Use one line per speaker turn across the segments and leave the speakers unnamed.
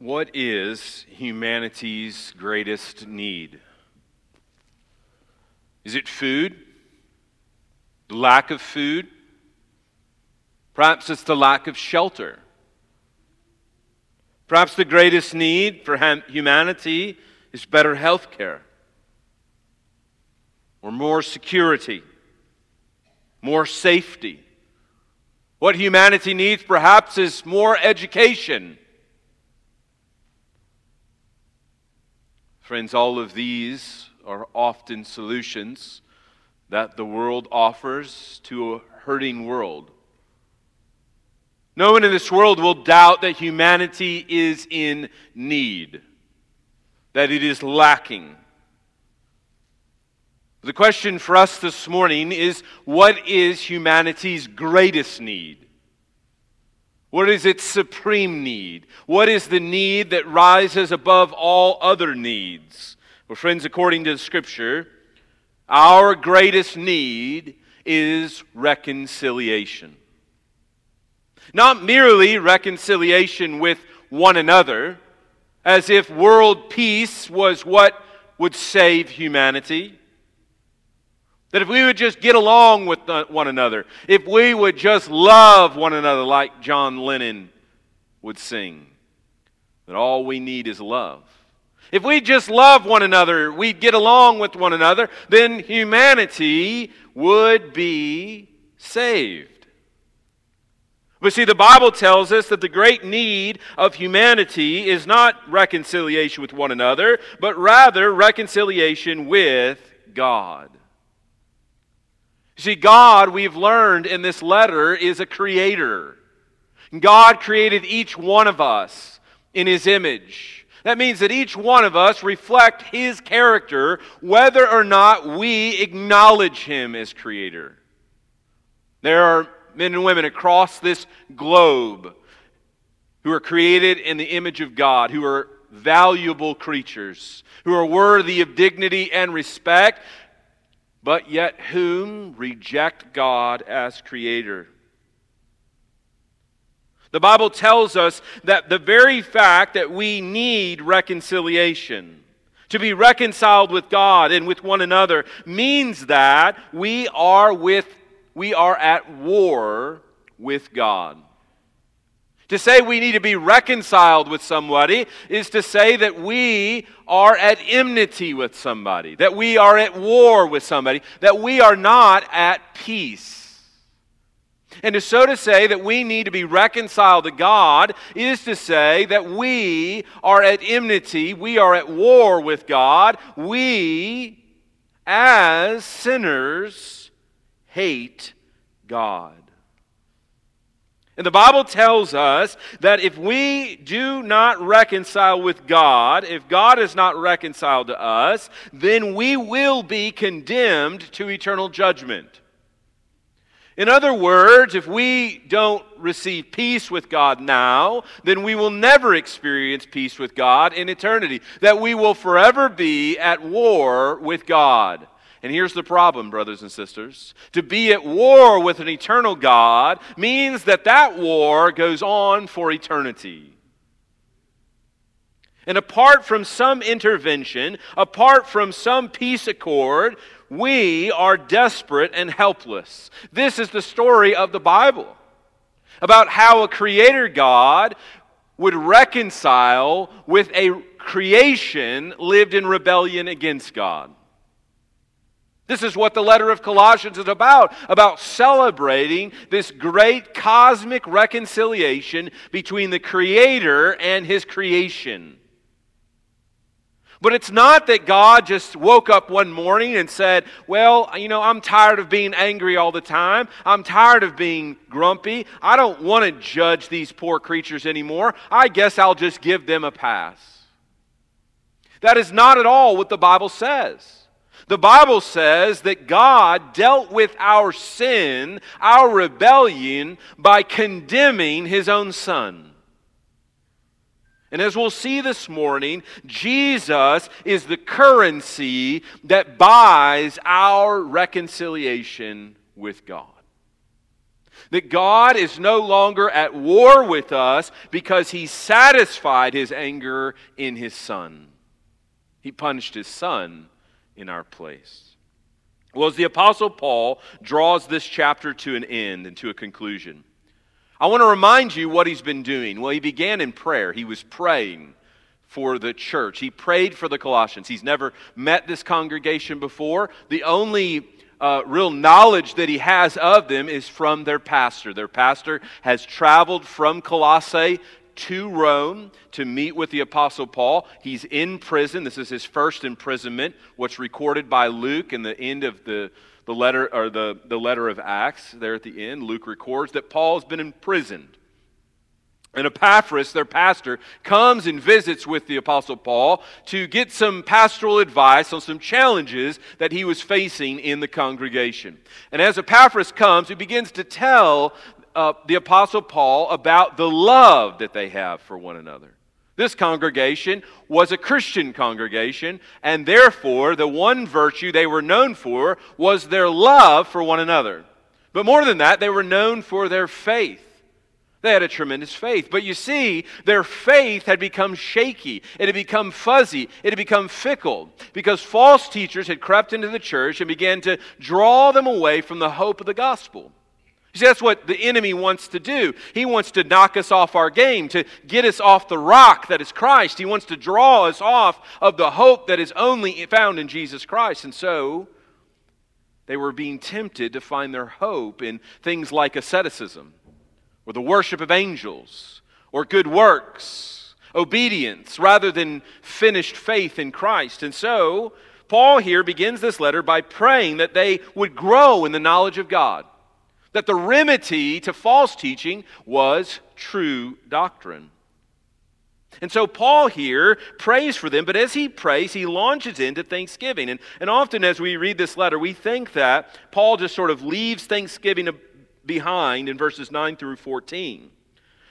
What is humanity's greatest need? Is it food? The lack of food? Perhaps it's the lack of shelter. Perhaps the greatest need for humanity is better health care, or more security, more safety. What humanity needs perhaps is more education Friends, all of these are often solutions that the world offers to a hurting world. No one in this world will doubt that humanity is in need, that it is lacking. The question for us this morning is what is humanity's greatest need? What is its supreme need? What is the need that rises above all other needs? Well, friends, according to the Scripture, our greatest need is reconciliation. Not merely reconciliation with one another, as if world peace was what would save humanity. That if we would just get along with one another, if we would just love one another like John Lennon would sing, that all we need is love. If we just love one another, we'd get along with one another, then humanity would be saved. But see, the Bible tells us that the great need of humanity is not reconciliation with one another, but rather reconciliation with God. See, God, we've learned in this letter, is a creator. God created each one of us in his image. That means that each one of us reflect his character whether or not we acknowledge him as creator. There are men and women across this globe who are created in the image of God, who are valuable creatures, who are worthy of dignity and respect, but yet whom reject God as creator. The Bible tells us that the very fact that we need reconciliation, to be reconciled with God and with one another, means that we are, with, we are at war with God. To say we need to be reconciled with somebody is to say that we are at enmity with somebody, that we are at war with somebody, that we are not at peace. And to so to say that we need to be reconciled to God is to say that we are at enmity, we are at war with God. We, as sinners, hate God. And the Bible tells us that if we do not reconcile with God, if God is not reconciled to us, then we will be condemned to eternal judgment. In other words, if we don't receive peace with God now, then we will never experience peace with God in eternity. That we will forever be at war with God. And here's the problem, brothers and sisters. To be at war with an eternal God means that that war goes on for eternity. And apart from some intervention, apart from some peace accord, we are desperate and helpless. This is the story of the Bible about how a creator God would reconcile with a creation lived in rebellion against God. This is what the letter of Colossians is about about celebrating this great cosmic reconciliation between the Creator and His creation. But it's not that God just woke up one morning and said, Well, you know, I'm tired of being angry all the time. I'm tired of being grumpy. I don't want to judge these poor creatures anymore. I guess I'll just give them a pass. That is not at all what the Bible says. The Bible says that God dealt with our sin, our rebellion, by condemning his own son. And as we'll see this morning, Jesus is the currency that buys our reconciliation with God. That God is no longer at war with us because he satisfied his anger in his Son. He punished his Son in our place. Well, as the Apostle Paul draws this chapter to an end and to a conclusion, I want to remind you what he's been doing. Well, he began in prayer, he was praying for the church. He prayed for the Colossians. He's never met this congregation before. The only uh, real knowledge that he has of them is from their pastor. Their pastor has traveled from Colossae to Rome to meet with the Apostle Paul. He's in prison. This is his first imprisonment, what's recorded by Luke in the end of the, the letter or the, the letter of Acts. There at the end, Luke records that Paul's been imprisoned. And Epaphras, their pastor, comes and visits with the Apostle Paul to get some pastoral advice on some challenges that he was facing in the congregation. And as Epaphras comes, he begins to tell uh, the Apostle Paul about the love that they have for one another. This congregation was a Christian congregation, and therefore the one virtue they were known for was their love for one another. But more than that, they were known for their faith. They had a tremendous faith. But you see, their faith had become shaky. It had become fuzzy. It had become fickle because false teachers had crept into the church and began to draw them away from the hope of the gospel. See, that's what the enemy wants to do. He wants to knock us off our game, to get us off the rock that is Christ. He wants to draw us off of the hope that is only found in Jesus Christ. And so, they were being tempted to find their hope in things like asceticism or the worship of angels, or good works, obedience, rather than finished faith in Christ. And so, Paul here begins this letter by praying that they would grow in the knowledge of God, that the remedy to false teaching was true doctrine. And so Paul here prays for them, but as he prays, he launches into thanksgiving. And, and often as we read this letter, we think that Paul just sort of leaves thanksgiving behind in verses 9 through 14.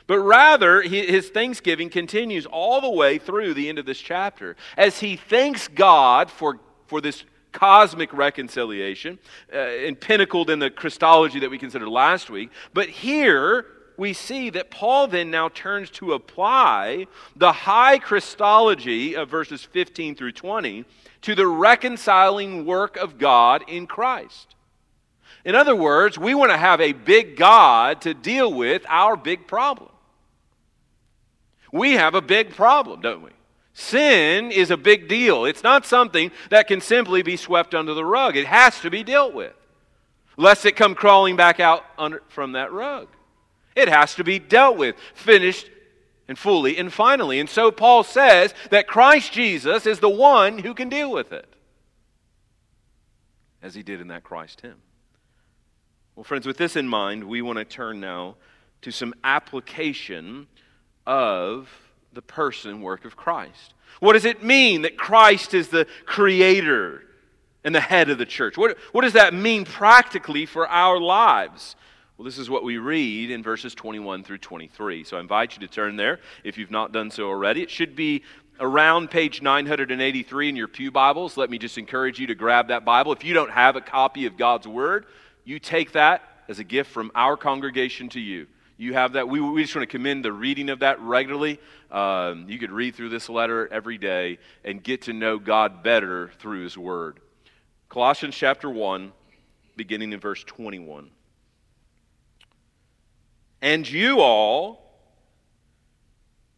But rather, his thanksgiving continues all the way through the end of this chapter as he thanks God for, for this cosmic reconciliation, uh, and pinnacled in the Christology that we considered last week. But here, we see that Paul then now turns to apply the high Christology of verses 15 through 20 to the reconciling work of God in Christ. In other words, we want to have a big God to deal with our big problem. We have a big problem, don't we? Sin is a big deal. It's not something that can simply be swept under the rug. It has to be dealt with, lest it come crawling back out under, from that rug. It has to be dealt with, finished and fully and finally. And so Paul says that Christ Jesus is the one who can deal with it, as he did in that Christ hymn. Well, friends, with this in mind, we want to turn now to some application of the person work of Christ. What does it mean that Christ is the creator and the head of the church? What, what does that mean practically for our lives? Well, this is what we read in verses 21 through 23. So I invite you to turn there if you've not done so already. It should be around page 983 in your Pew Bibles. Let me just encourage you to grab that Bible. If you don't have a copy of God's Word, you take that as a gift from our congregation to you. You have that. We, we just want to commend the reading of that regularly. Um, you could read through this letter every day and get to know God better through His Word. Colossians chapter 1, beginning in verse 21. And you all,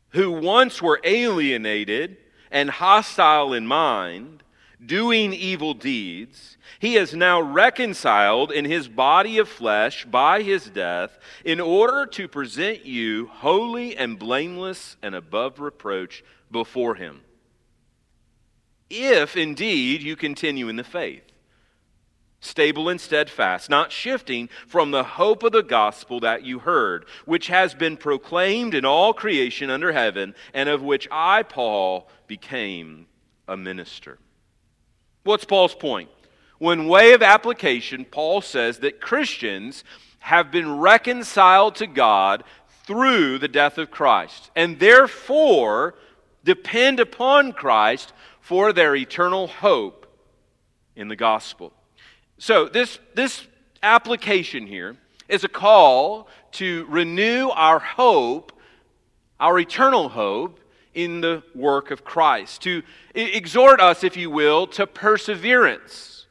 who once were alienated and hostile in mind, doing evil deeds, he is now reconciled in his body of flesh by his death, in order to present you holy and blameless and above reproach before him. If indeed you continue in the faith, stable and steadfast, not shifting from the hope of the gospel that you heard, which has been proclaimed in all creation under heaven, and of which I, Paul, became a minister. What's Paul's point? When way of application, Paul says that Christians have been reconciled to God through the death of Christ, and therefore depend upon Christ for their eternal hope in the gospel. So, this, this application here is a call to renew our hope, our eternal hope, in the work of Christ, to exhort us, if you will, to perseverance.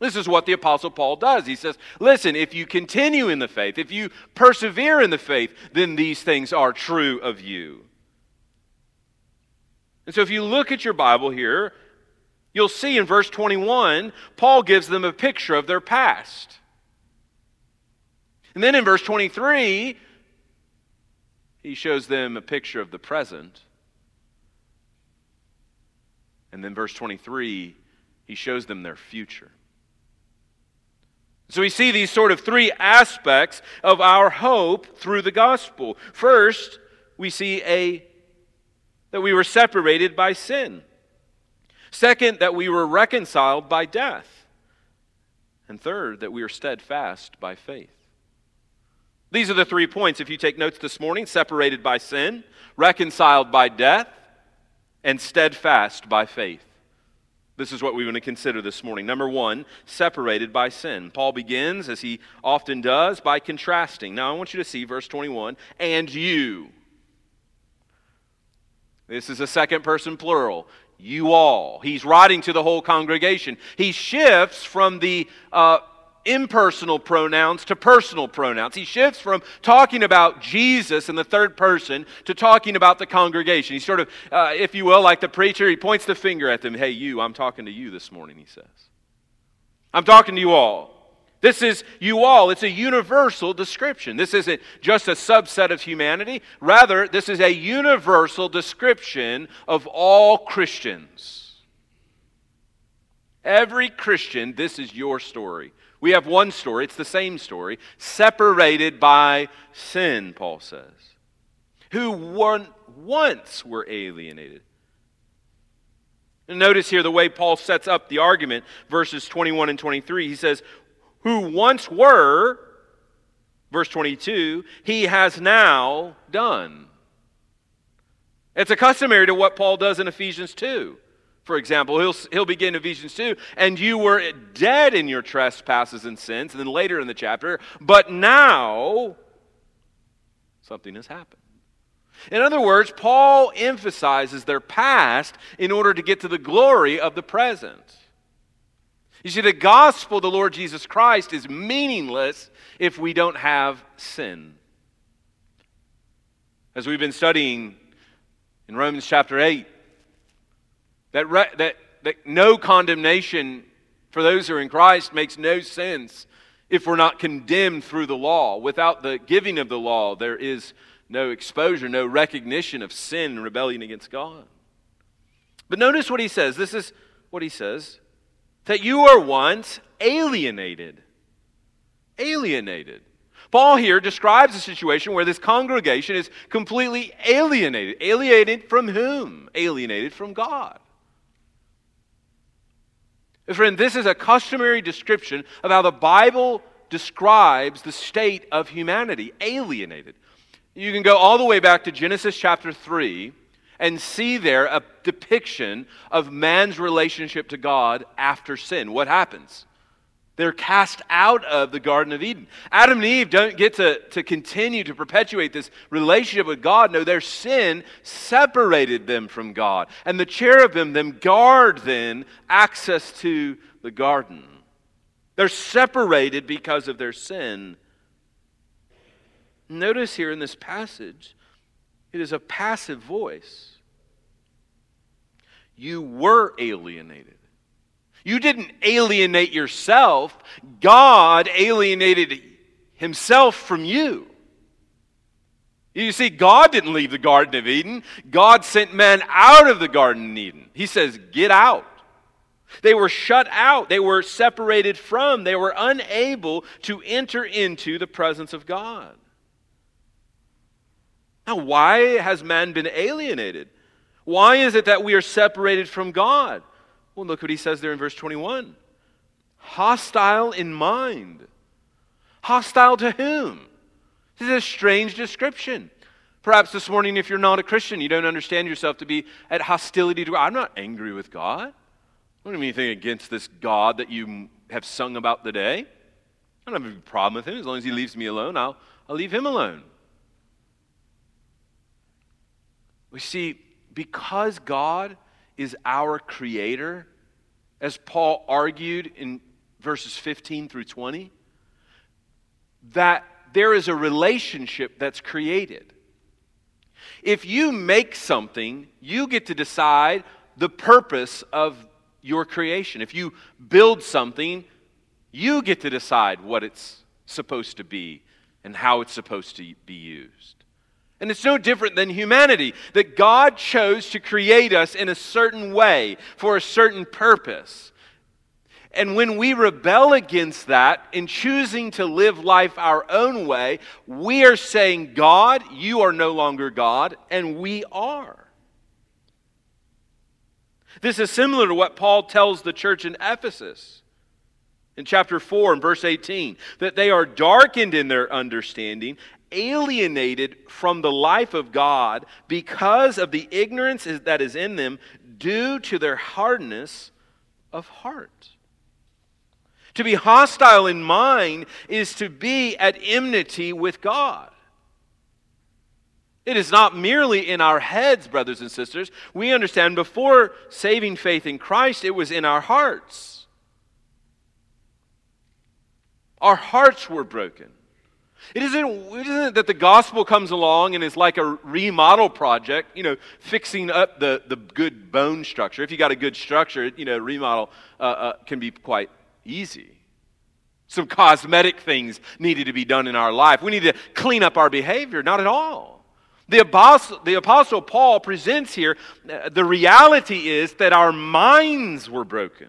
This is what the Apostle Paul does. He says, Listen, if you continue in the faith, if you persevere in the faith, then these things are true of you. And so if you look at your Bible here, you'll see in verse 21, Paul gives them a picture of their past. And then in verse 23, he shows them a picture of the present. And then verse 23, he shows them their future. So we see these sort of three aspects of our hope through the gospel. First, we see a that we were separated by sin. Second, that we were reconciled by death. And third, that we are steadfast by faith. These are the three points, if you take notes this morning separated by sin, reconciled by death, and steadfast by faith. This is what we want to consider this morning. Number one, separated by sin. Paul begins, as he often does, by contrasting. Now I want you to see verse 21 and you. This is a second person plural. You all. He's writing to the whole congregation. He shifts from the uh, impersonal pronouns to personal pronouns. He shifts from talking about Jesus in the third person to talking about the congregation. He's sort of, uh, if you will, like the preacher, he points the finger at them. Hey, you, I'm talking to you this morning, he says. I'm talking to you all. This is you all. It's a universal description. This isn't just a subset of humanity. Rather, this is a universal description of all Christians. Every Christian, this is your story. We have one story, it's the same story, separated by sin, Paul says, who once were alienated. Notice here the way Paul sets up the argument, verses 21 and 23. He says, Who once were, verse 22, he has now done. It's a customary to what Paul does in Ephesians 2 for example, he'll, he'll begin Ephesians 2, and you were dead in your trespasses and sins, and then later in the chapter, but now something has happened. In other words, Paul emphasizes their past in order to get to the glory of the present. You see, the gospel of the Lord Jesus Christ is meaningless if we don't have sin. As we've been studying in Romans chapter 8, that, re- that, that no condemnation for those who are in Christ makes no sense if we're not condemned through the law. Without the giving of the law, there is no exposure, no recognition of sin and rebellion against God. But notice what he says. This is what he says that you were once alienated. Alienated. Paul here describes a situation where this congregation is completely alienated. Alienated from whom? Alienated from God. Friend, this is a customary description of how the Bible describes the state of humanity alienated. You can go all the way back to Genesis chapter 3 and see there a depiction of man's relationship to God after sin. What happens? They're cast out of the Garden of Eden. Adam and Eve don't get to, to continue to perpetuate this relationship with God. No, their sin separated them from God. And the cherubim then guard then access to the garden. They're separated because of their sin. Notice here in this passage, it is a passive voice. You were alienated. You didn't alienate yourself, God alienated himself from you. You see, God didn't leave the Garden of Eden. God sent men out of the Garden of Eden. He says, Get out. They were shut out. They were separated from. They were unable to enter into the presence of God. Now, why has man been alienated? Why is it that we are separated from God? Well, look what he says there in verse 21 hostile in mind. Hostile to whom? This is a strange description. Perhaps this morning, if you're not a Christian, you don't understand yourself to be at hostility to God. I'm not angry with God. I don't have anything against this God that you have sung about today. I don't have a problem with him. As long as he leaves me alone, I'll, I'll leave him alone. We see, because God is our creator, as Paul argued in verses 15 through 20, that there is a relationship that's created. If you make something, you get to decide the purpose of your creation. If you build something, you get to decide what it's supposed to be and how it's supposed to be used. And it's no different than humanity, that God chose to create us in a certain way for a certain purpose. And when we rebel against that in choosing to live life our own way, we are saying, God, you are no longer God, and we are. This is similar to what Paul tells the church in Ephesus in chapter 4 and verse 18 that they are darkened in their understanding, alienated from the life of God because of the ignorance that is in them due to their hardness of heart. To be hostile in mind is to be at enmity with God. It is not merely in our heads, brothers and sisters. We understand before saving faith in Christ, it was in our hearts. Our hearts were broken. It isn't, it isn't that the gospel comes along and is like a remodel project, you know, fixing up the, the good bone structure. If you got a good structure, you know, remodel uh, uh, can be quite easy. Some cosmetic things needed to be done in our life. We need to clean up our behavior. Not at all. The apostle, the apostle Paul presents here uh, the reality is that our minds were broken.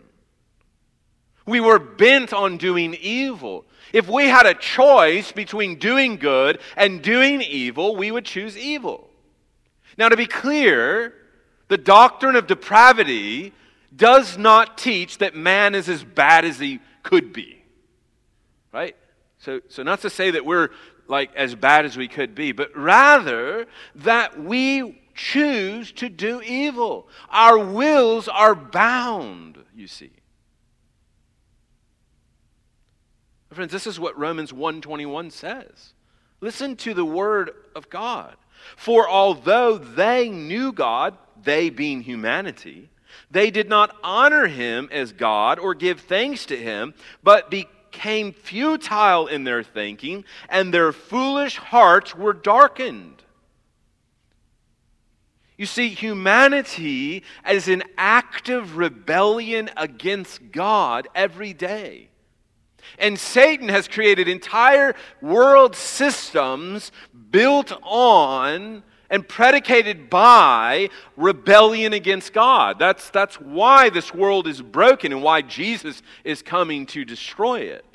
We were bent on doing evil. If we had a choice between doing good and doing evil, we would choose evil. Now, to be clear, the doctrine of depravity does not teach that man is as bad as he could be. Right? So, so not to say that we're like as bad as we could be, but rather that we choose to do evil. Our wills are bound, you see. Friends, this is what Romans 1:21 says. Listen to the word of God. For although they knew God, they being humanity, they did not honor him as God or give thanks to him, but became futile in their thinking, and their foolish hearts were darkened. You see, humanity is an active rebellion against God every day. And Satan has created entire world systems built on and predicated by rebellion against God. That's, that's why this world is broken and why Jesus is coming to destroy it.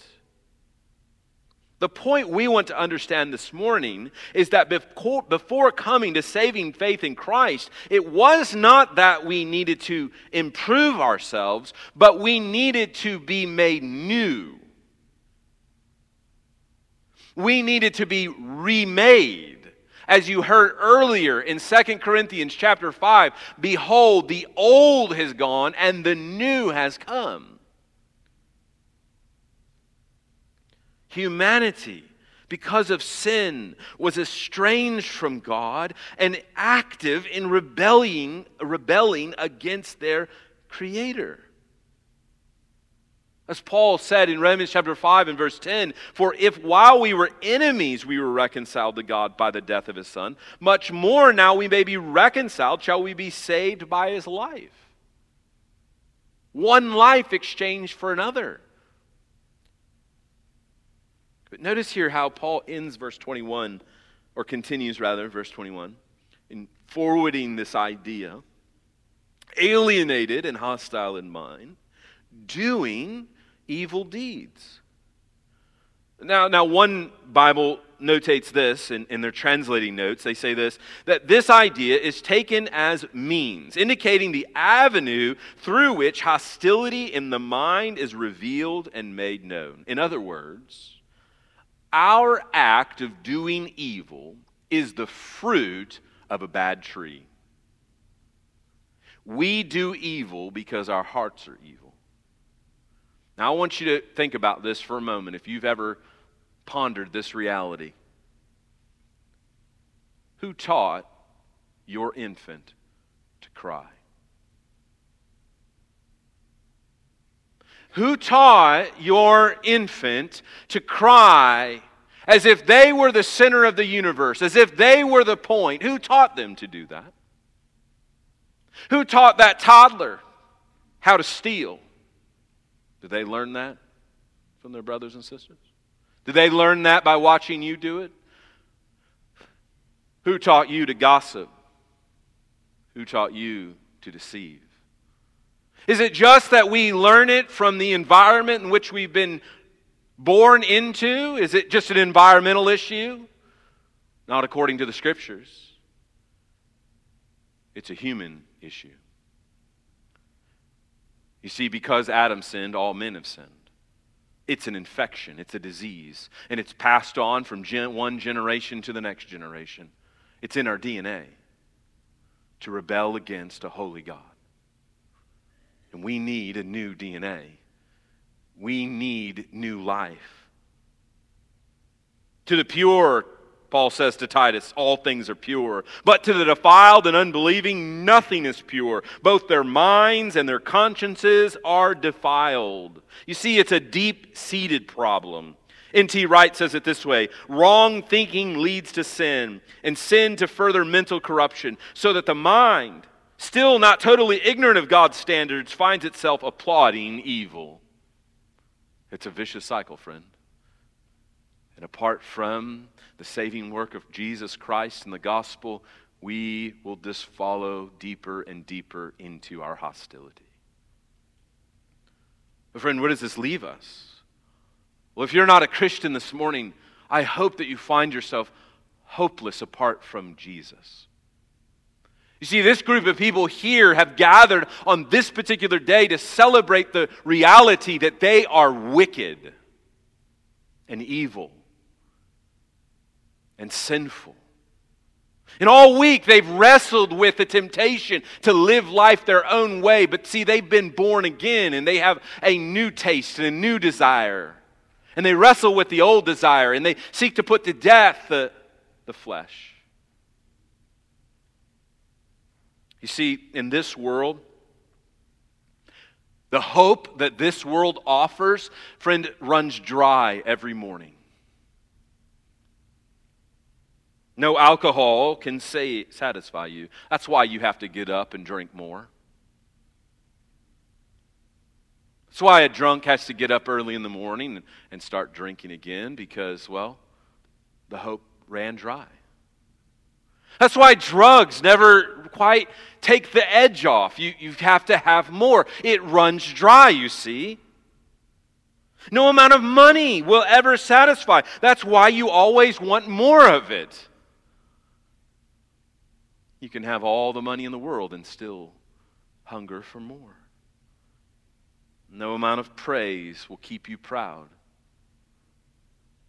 The point we want to understand this morning is that before coming to saving faith in Christ, it was not that we needed to improve ourselves, but we needed to be made new we needed to be remade. As you heard earlier in 2 Corinthians chapter 5, behold, the old has gone and the new has come. Humanity, because of sin, was estranged from God and active in rebelling, rebelling against their Creator. As Paul said in Romans chapter 5 and verse 10, for if while we were enemies we were reconciled to God by the death of his son, much more now we may be reconciled, shall we be saved by his life. One life exchanged for another. But notice here how Paul ends verse 21, or continues rather, verse 21, in forwarding this idea alienated and hostile in mind, doing evil deeds. Now, now one Bible notates this in, in their translating notes. They say this that this idea is taken as means, indicating the avenue through which hostility in the mind is revealed and made known. In other words, our act of doing evil is the fruit of a bad tree. We do evil because our hearts are evil. Now, I want you to think about this for a moment if you've ever pondered this reality. Who taught your infant to cry? Who taught your infant to cry as if they were the center of the universe, as if they were the point? Who taught them to do that? Who taught that toddler how to steal? Did they learn that from their brothers and sisters? Did they learn that by watching you do it? Who taught you to gossip? Who taught you to deceive? Is it just that we learn it from the environment in which we've been born into? Is it just an environmental issue? Not according to the scriptures. It's a human issue. You see, because Adam sinned, all men have sinned. It's an infection, it's a disease, and it's passed on from gen- one generation to the next generation. It's in our DNA to rebel against a holy God. And we need a new DNA. We need new life. To the pure, Paul says to Titus, all things are pure. But to the defiled and unbelieving, nothing is pure. Both their minds and their consciences are defiled. You see, it's a deep seated problem. N.T. Wright says it this way Wrong thinking leads to sin, and sin to further mental corruption, so that the mind, still not totally ignorant of God's standards, finds itself applauding evil. It's a vicious cycle, friend. And apart from the saving work of Jesus Christ and the gospel, we will just follow deeper and deeper into our hostility. But, friend, where does this leave us? Well, if you're not a Christian this morning, I hope that you find yourself hopeless apart from Jesus. You see, this group of people here have gathered on this particular day to celebrate the reality that they are wicked and evil and sinful. And all week they've wrestled with the temptation to live life their own way. But see, they've been born again and they have a new taste and a new desire. And they wrestle with the old desire and they seek to put to death the, the flesh. You see, in this world, the hope that this world offers, friend, runs dry every morning. No alcohol can say, satisfy you. That's why you have to get up and drink more. That's why a drunk has to get up early in the morning and start drinking again because, well, the hope ran dry. That's why drugs never quite take the edge off. You, you have to have more. It runs dry, you see. No amount of money will ever satisfy. That's why you always want more of it. You can have all the money in the world and still hunger for more. No amount of praise will keep you proud.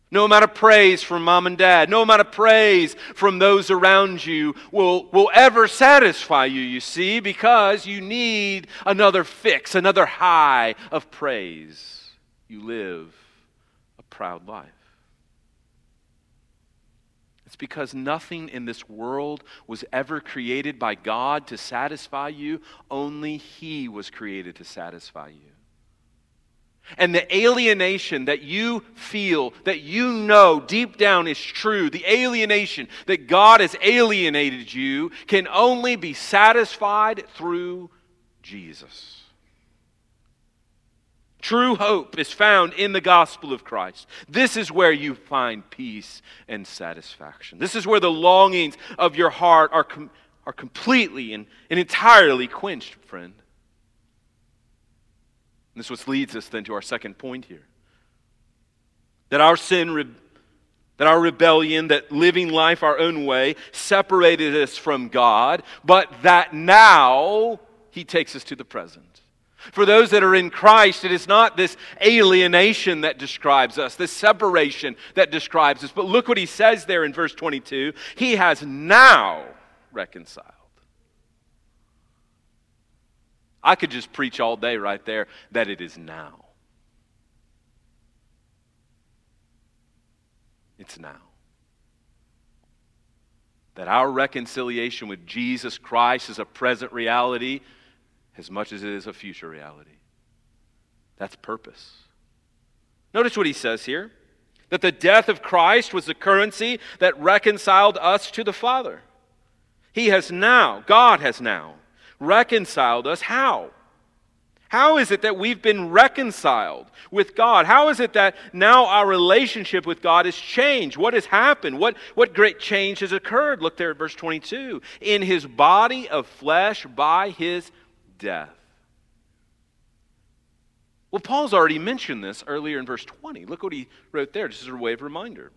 No amount of praise from mom and dad, no amount of praise from those around you will, will ever satisfy you, you see, because you need another fix, another high of praise. You live a proud life. It's because nothing in this world was ever created by God to satisfy you, only He was created to satisfy you. And the alienation that you feel, that you know deep down is true, the alienation that God has alienated you, can only be satisfied through Jesus. True hope is found in the gospel of Christ. This is where you find peace and satisfaction. This is where the longings of your heart are, com- are completely and, and entirely quenched, friend. And this what leads us then to our second point here. That our sin, re- that our rebellion, that living life our own way separated us from God, but that now He takes us to the present. For those that are in Christ, it is not this alienation that describes us, this separation that describes us. But look what he says there in verse 22 He has now reconciled. I could just preach all day right there that it is now. It's now. That our reconciliation with Jesus Christ is a present reality as much as it is a future reality. That's purpose. Notice what he says here that the death of Christ was the currency that reconciled us to the Father. He has now, God has now, reconciled us. How? How is it that we've been reconciled with God? How is it that now our relationship with God has changed? What has happened? What, what great change has occurred? Look there at verse 22. In his body of flesh by his death. Well, Paul's already mentioned this earlier in verse 20. Look what he wrote there, just as a way of reminder.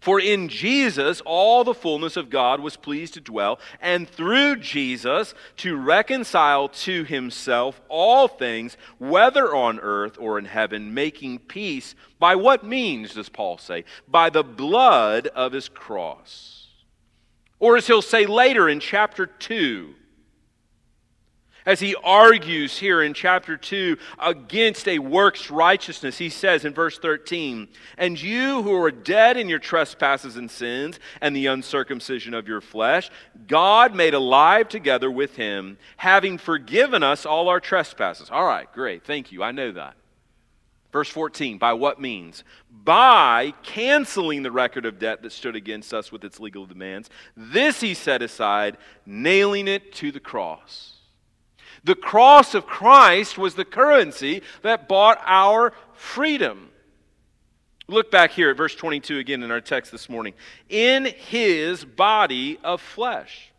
For in Jesus all the fullness of God was pleased to dwell, and through Jesus to reconcile to himself all things, whether on earth or in heaven, making peace. By what means, does Paul say? By the blood of his cross. Or as he'll say later in chapter 2, as he argues here in chapter 2 against a works righteousness, he says in verse 13, And you who are dead in your trespasses and sins and the uncircumcision of your flesh, God made alive together with him, having forgiven us all our trespasses. All right, great. Thank you. I know that. Verse 14, by what means? By canceling the record of debt that stood against us with its legal demands. This he set aside, nailing it to the cross. The cross of Christ was the currency that bought our freedom. Look back here at verse 22 again in our text this morning. In his body of flesh.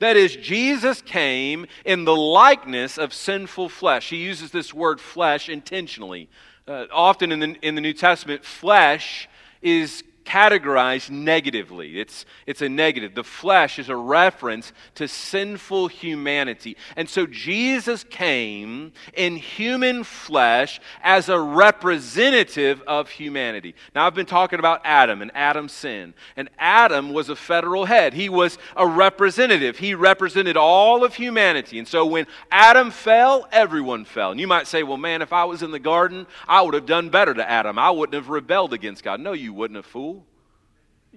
That is, Jesus came in the likeness of sinful flesh. He uses this word flesh intentionally. Uh, often in the, in the New Testament, flesh is categorized negatively. It's, it's a negative. The flesh is a reference to sinful humanity. And so Jesus came in human flesh as a representative of humanity. Now, I've been talking about Adam and Adam's sin. And Adam was a federal head, he was a representative. He represented all of humanity. And so when Adam fell, everyone fell. And you might say, well, man, if I was in the garden, I would have done better to Adam. I wouldn't have rebelled against God. No, you wouldn't have, fool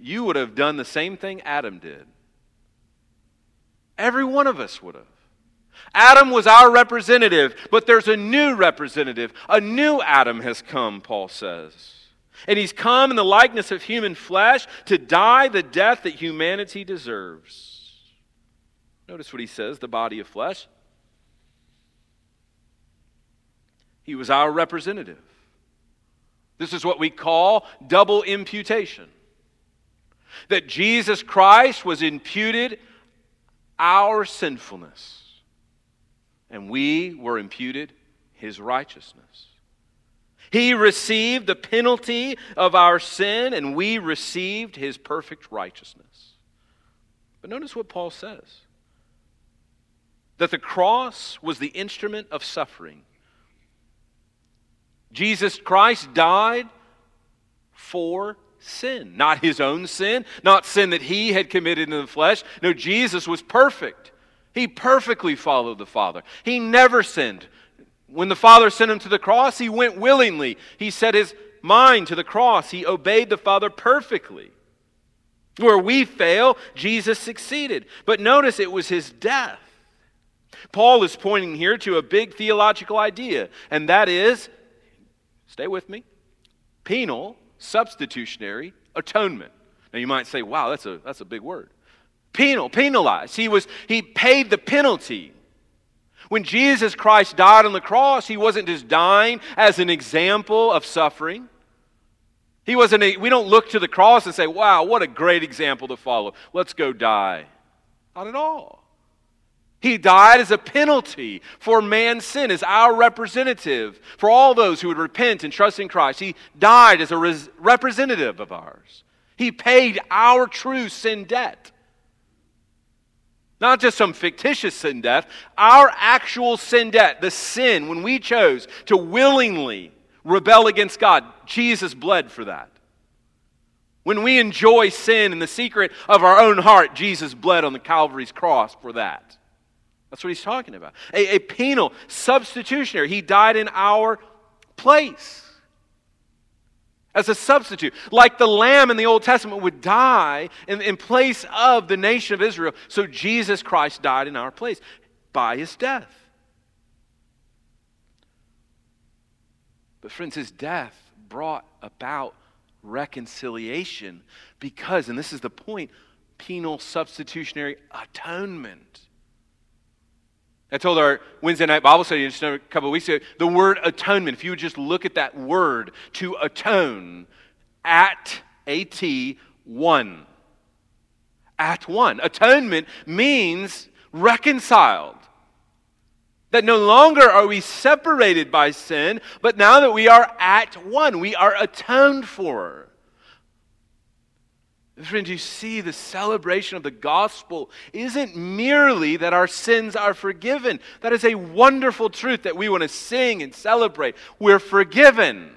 you would have done the same thing Adam did. Every one of us would have. Adam was our representative, but there's a new representative. A new Adam has come, Paul says. And he's come in the likeness of human flesh to die the death that humanity deserves. Notice what he says the body of flesh. He was our representative. This is what we call double imputation that Jesus Christ was imputed our sinfulness, and we were imputed his righteousness. He received the penalty of our sin, and we received his perfect righteousness. But notice what Paul says that the cross was the instrument of suffering. Jesus Christ died for sin. Not his own sin, not sin that he had committed in the flesh. No, Jesus was perfect. He perfectly followed the Father. He never sinned. When the Father sent him to the cross, he went willingly. He set his mind to the cross. He obeyed the Father perfectly. Where we fail, Jesus succeeded. But notice it was his death. Paul is pointing here to a big theological idea, and that is stay with me penal substitutionary atonement. Now you might say, wow, that's a, that's a big word. Penal, penalized. He, was, he paid the penalty. When Jesus Christ died on the cross, he wasn't just dying as an example of suffering. He wasn't a, we don't look to the cross and say, wow, what a great example to follow. Let's go die. Not at all. He died as a penalty for man's sin, as our representative for all those who would repent and trust in Christ. He died as a res- representative of ours. He paid our true sin debt. Not just some fictitious sin debt, our actual sin debt, the sin when we chose to willingly rebel against God. Jesus bled for that. When we enjoy sin in the secret of our own heart, Jesus bled on the Calvary's cross for that. That's what he's talking about. A, a penal, substitutionary. He died in our place. as a substitute. Like the lamb in the Old Testament would die in, in place of the nation of Israel, so Jesus Christ died in our place by his death. But, friends, his death brought about reconciliation because, and this is the point, penal substitutionary atonement. I told our Wednesday night Bible study just a couple of weeks ago the word atonement, if you would just look at that word to atone, at, A T, one. At one. Atonement means reconciled. That no longer are we separated by sin, but now that we are at one, we are atoned for. Friends, you see, the celebration of the gospel isn't merely that our sins are forgiven. That is a wonderful truth that we want to sing and celebrate. We're forgiven.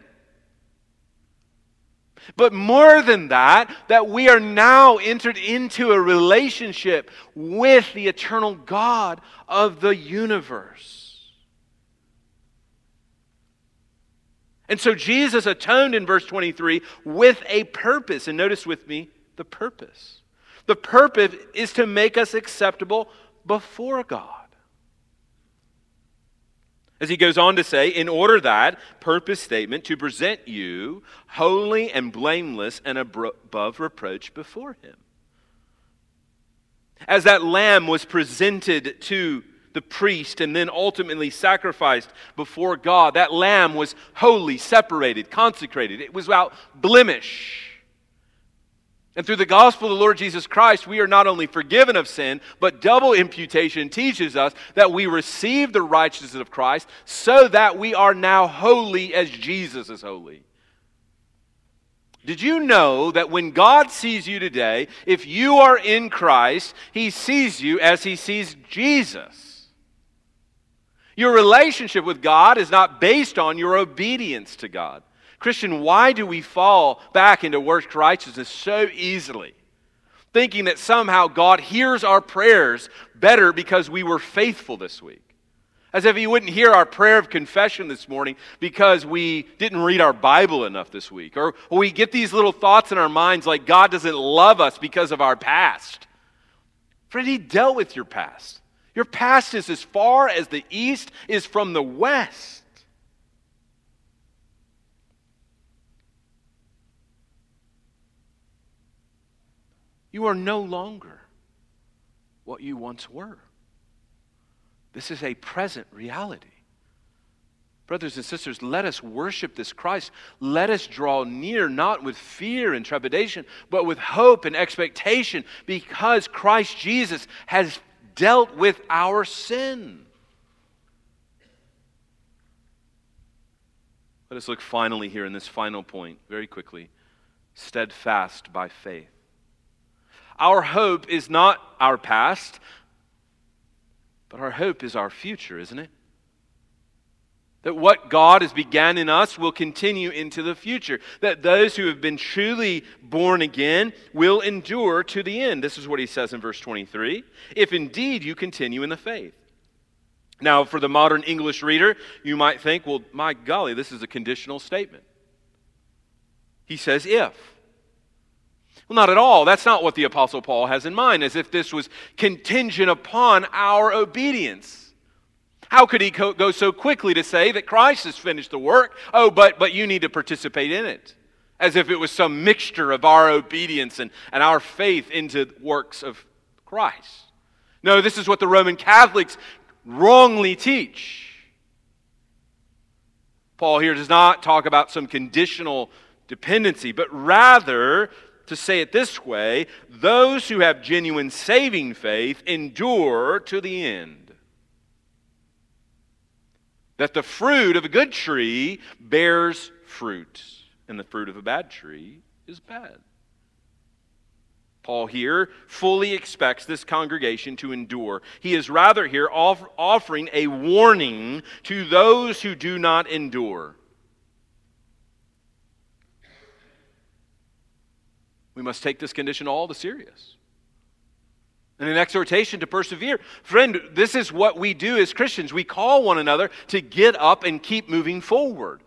But more than that, that we are now entered into a relationship with the eternal God of the universe. And so Jesus atoned in verse 23 with a purpose. And notice with me, the purpose. The purpose is to make us acceptable before God. As he goes on to say, in order that, purpose statement, to present you holy and blameless and above reproach before him. As that lamb was presented to the priest and then ultimately sacrificed before God, that lamb was holy, separated, consecrated. It was without blemish. And through the gospel of the Lord Jesus Christ, we are not only forgiven of sin, but double imputation teaches us that we receive the righteousness of Christ so that we are now holy as Jesus is holy. Did you know that when God sees you today, if you are in Christ, he sees you as he sees Jesus? Your relationship with God is not based on your obedience to God. Christian, why do we fall back into works righteousness so easily? Thinking that somehow God hears our prayers better because we were faithful this week. As if He wouldn't hear our prayer of confession this morning because we didn't read our Bible enough this week. Or, we get these little thoughts in our minds like God doesn't love us because of our past. Friend, He dealt with your past. Your past is as far as the east is from the west. You are no longer what you once were. This is a present reality. Brothers and sisters, let us worship this Christ. Let us draw near, not with fear and trepidation, but with hope and expectation, because Christ Jesus has dealt with our sin. Let us look finally here in this final point, very quickly. Steadfast by faith. Our hope is not our past, but our hope is our future, isn't it? That what God has began in us will continue into the future. That those who have been truly born again will endure to the end. This is what he says in verse 23 if indeed you continue in the faith. Now, for the modern English reader, you might think, well, my golly, this is a conditional statement. He says, if. Well, not at all. That's not what the Apostle Paul has in mind, as if this was contingent upon our obedience. How could he go so quickly to say that Christ has finished the work? Oh, but, but you need to participate in it. As if it was some mixture of our obedience and, and our faith into works of Christ. No, this is what the Roman Catholics wrongly teach. Paul here does not talk about some conditional dependency, but rather to say it this way those who have genuine saving faith endure to the end. That the fruit of a good tree bears fruit, and the fruit of a bad tree is bad. Paul here fully expects this congregation to endure. He is rather here off- offering a warning to those who do not endure. We must take this condition all the serious. And an exhortation to persevere. Friend, this is what we do as Christians. We call one another to get up and keep moving forward.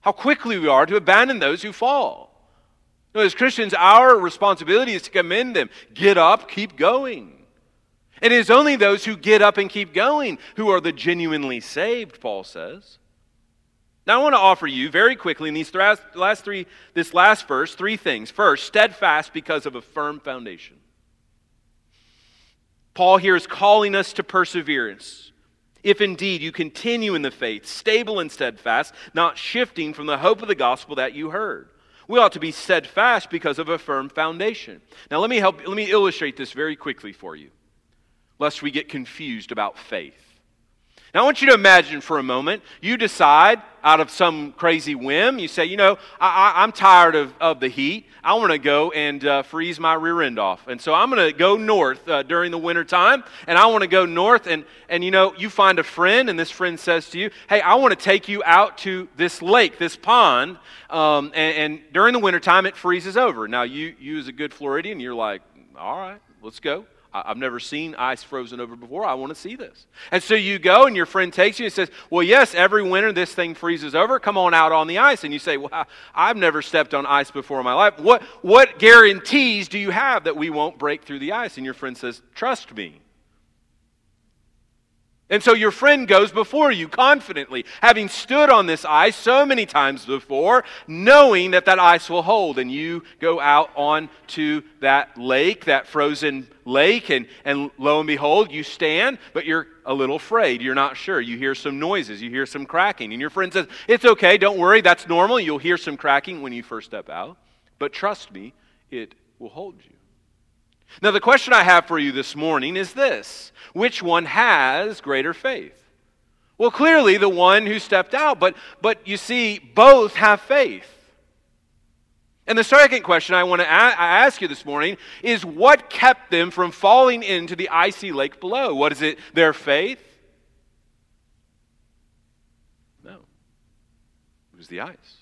how quickly we are to abandon those who fall. You know, as Christians, our responsibility is to commend them. Get up, keep going. And It is only those who get up and keep going who are the genuinely saved, Paul says. Now, I want to offer you very quickly in these last three, this last verse, three things. First, steadfast because of a firm foundation. Paul here is calling us to perseverance. If indeed you continue in the faith, stable and steadfast, not shifting from the hope of the gospel that you heard. We ought to be steadfast because of a firm foundation. Now let me help let me illustrate this very quickly for you, lest we get confused about faith. Now, I want you to imagine for a moment you decide out of some crazy whim, you say, you know, I, am tired of, of the heat. I want to go and uh, freeze my rear end off. And so I'm going to go north uh, during the winter time, and I want to go north. And, and, you know, you find a friend, and this friend says to you, hey, I want to take you out to this lake, this pond, um, and, and during the winter time, it freezes over. Now, you, you as a good Floridian, you're like, all right, let's go. I've never seen ice frozen over before. I want to see this. And so you go, and your friend takes you and says, Well, yes, every winter this thing freezes over. Come on out on the ice. And you say, Well, I've never stepped on ice before in my life. What, what guarantees do you have that we won't break through the ice? And your friend says, Trust me. And so your friend goes before you confidently, having stood on this ice so many times before, knowing that that ice will hold. And you go out onto that lake, that frozen lake, and, and lo and behold, you stand, but you're a little afraid. You're not sure. You hear some noises, you hear some cracking. And your friend says, It's okay, don't worry, that's normal. You'll hear some cracking when you first step out. But trust me, it will hold you. Now, the question I have for you this morning is this Which one has greater faith? Well, clearly the one who stepped out, but, but you see, both have faith. And the second question I want to ask you this morning is what kept them from falling into the icy lake below? What is it? Their faith? No. It was the ice.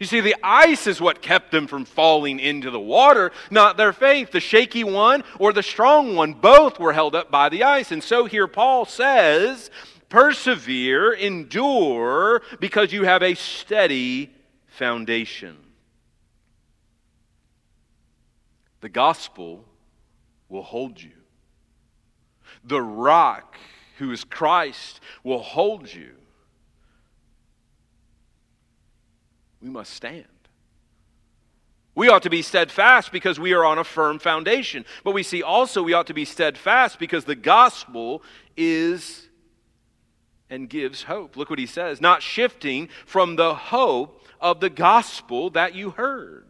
You see, the ice is what kept them from falling into the water, not their faith. The shaky one or the strong one, both were held up by the ice. And so here Paul says, persevere, endure, because you have a steady foundation. The gospel will hold you. The rock, who is Christ, will hold you. We must stand. We ought to be steadfast because we are on a firm foundation. But we see also we ought to be steadfast because the gospel is and gives hope. Look what he says not shifting from the hope of the gospel that you heard.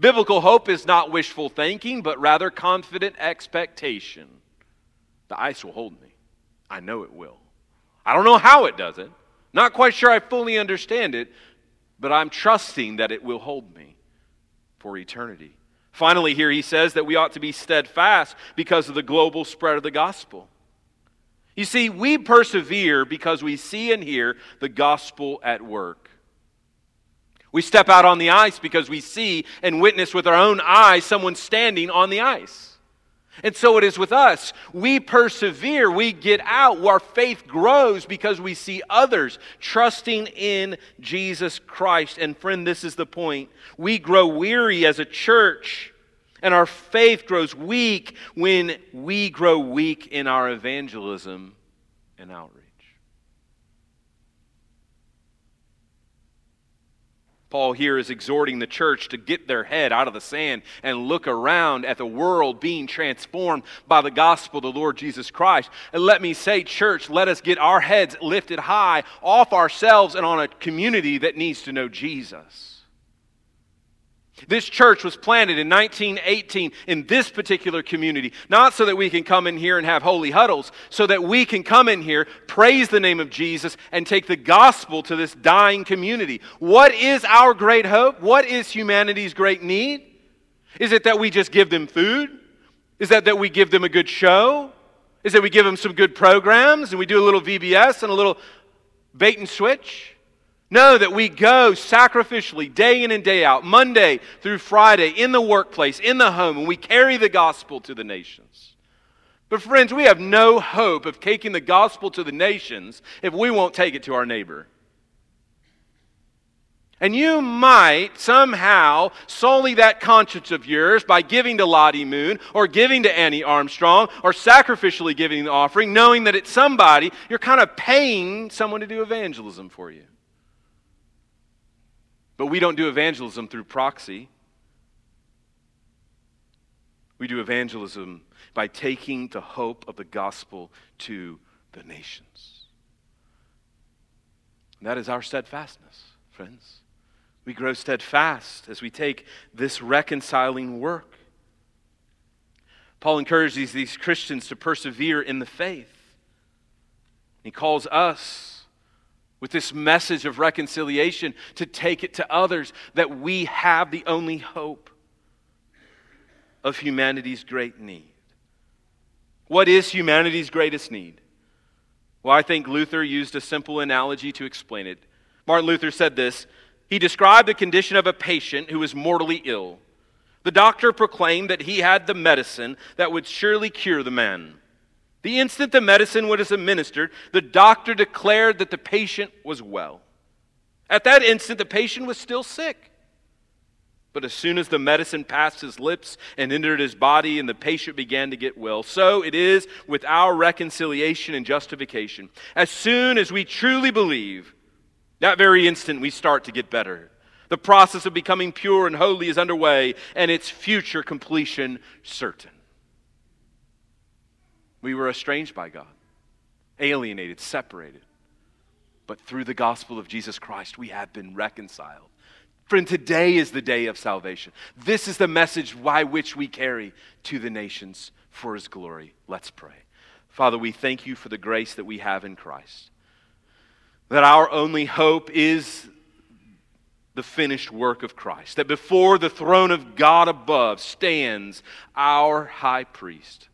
Biblical hope is not wishful thinking, but rather confident expectation. The ice will hold me. I know it will. I don't know how it does it. Not quite sure I fully understand it, but I'm trusting that it will hold me for eternity. Finally, here he says that we ought to be steadfast because of the global spread of the gospel. You see, we persevere because we see and hear the gospel at work. We step out on the ice because we see and witness with our own eyes someone standing on the ice. And so it is with us. We persevere, we get out, our faith grows because we see others trusting in Jesus Christ. And friend, this is the point. We grow weary as a church, and our faith grows weak when we grow weak in our evangelism and outreach. Paul here is exhorting the church to get their head out of the sand and look around at the world being transformed by the gospel of the Lord Jesus Christ. And let me say, church, let us get our heads lifted high off ourselves and on a community that needs to know Jesus. This church was planted in 1918 in this particular community, not so that we can come in here and have holy huddles, so that we can come in here, praise the name of Jesus, and take the gospel to this dying community. What is our great hope? What is humanity's great need? Is it that we just give them food? Is that that we give them a good show? Is that we give them some good programs and we do a little VBS and a little bait and switch? No, that we go sacrificially day in and day out, Monday through Friday, in the workplace, in the home, and we carry the gospel to the nations. But, friends, we have no hope of taking the gospel to the nations if we won't take it to our neighbor. And you might somehow sully that conscience of yours by giving to Lottie Moon or giving to Annie Armstrong or sacrificially giving the offering, knowing that it's somebody, you're kind of paying someone to do evangelism for you. But we don't do evangelism through proxy. We do evangelism by taking the hope of the gospel to the nations. And that is our steadfastness, friends. We grow steadfast as we take this reconciling work. Paul encourages these Christians to persevere in the faith. He calls us with this message of reconciliation to take it to others that we have the only hope of humanity's great need. What is humanity's greatest need? Well, I think Luther used a simple analogy to explain it. Martin Luther said this He described the condition of a patient who was mortally ill. The doctor proclaimed that he had the medicine that would surely cure the man. The instant the medicine was administered, the doctor declared that the patient was well. At that instant, the patient was still sick. But as soon as the medicine passed his lips and entered his body, and the patient began to get well, so it is with our reconciliation and justification. As soon as we truly believe, that very instant we start to get better. The process of becoming pure and holy is underway, and its future completion certain. We were estranged by God, alienated, separated. But through the gospel of Jesus Christ, we have been reconciled Friend, today is the day of salvation. This is the message by which we carry to the nations for his glory. Let's pray. Father, we thank you for the grace that we have in Christ. That our only hope is the finished work of Christ. That before the throne of God above stands our high priest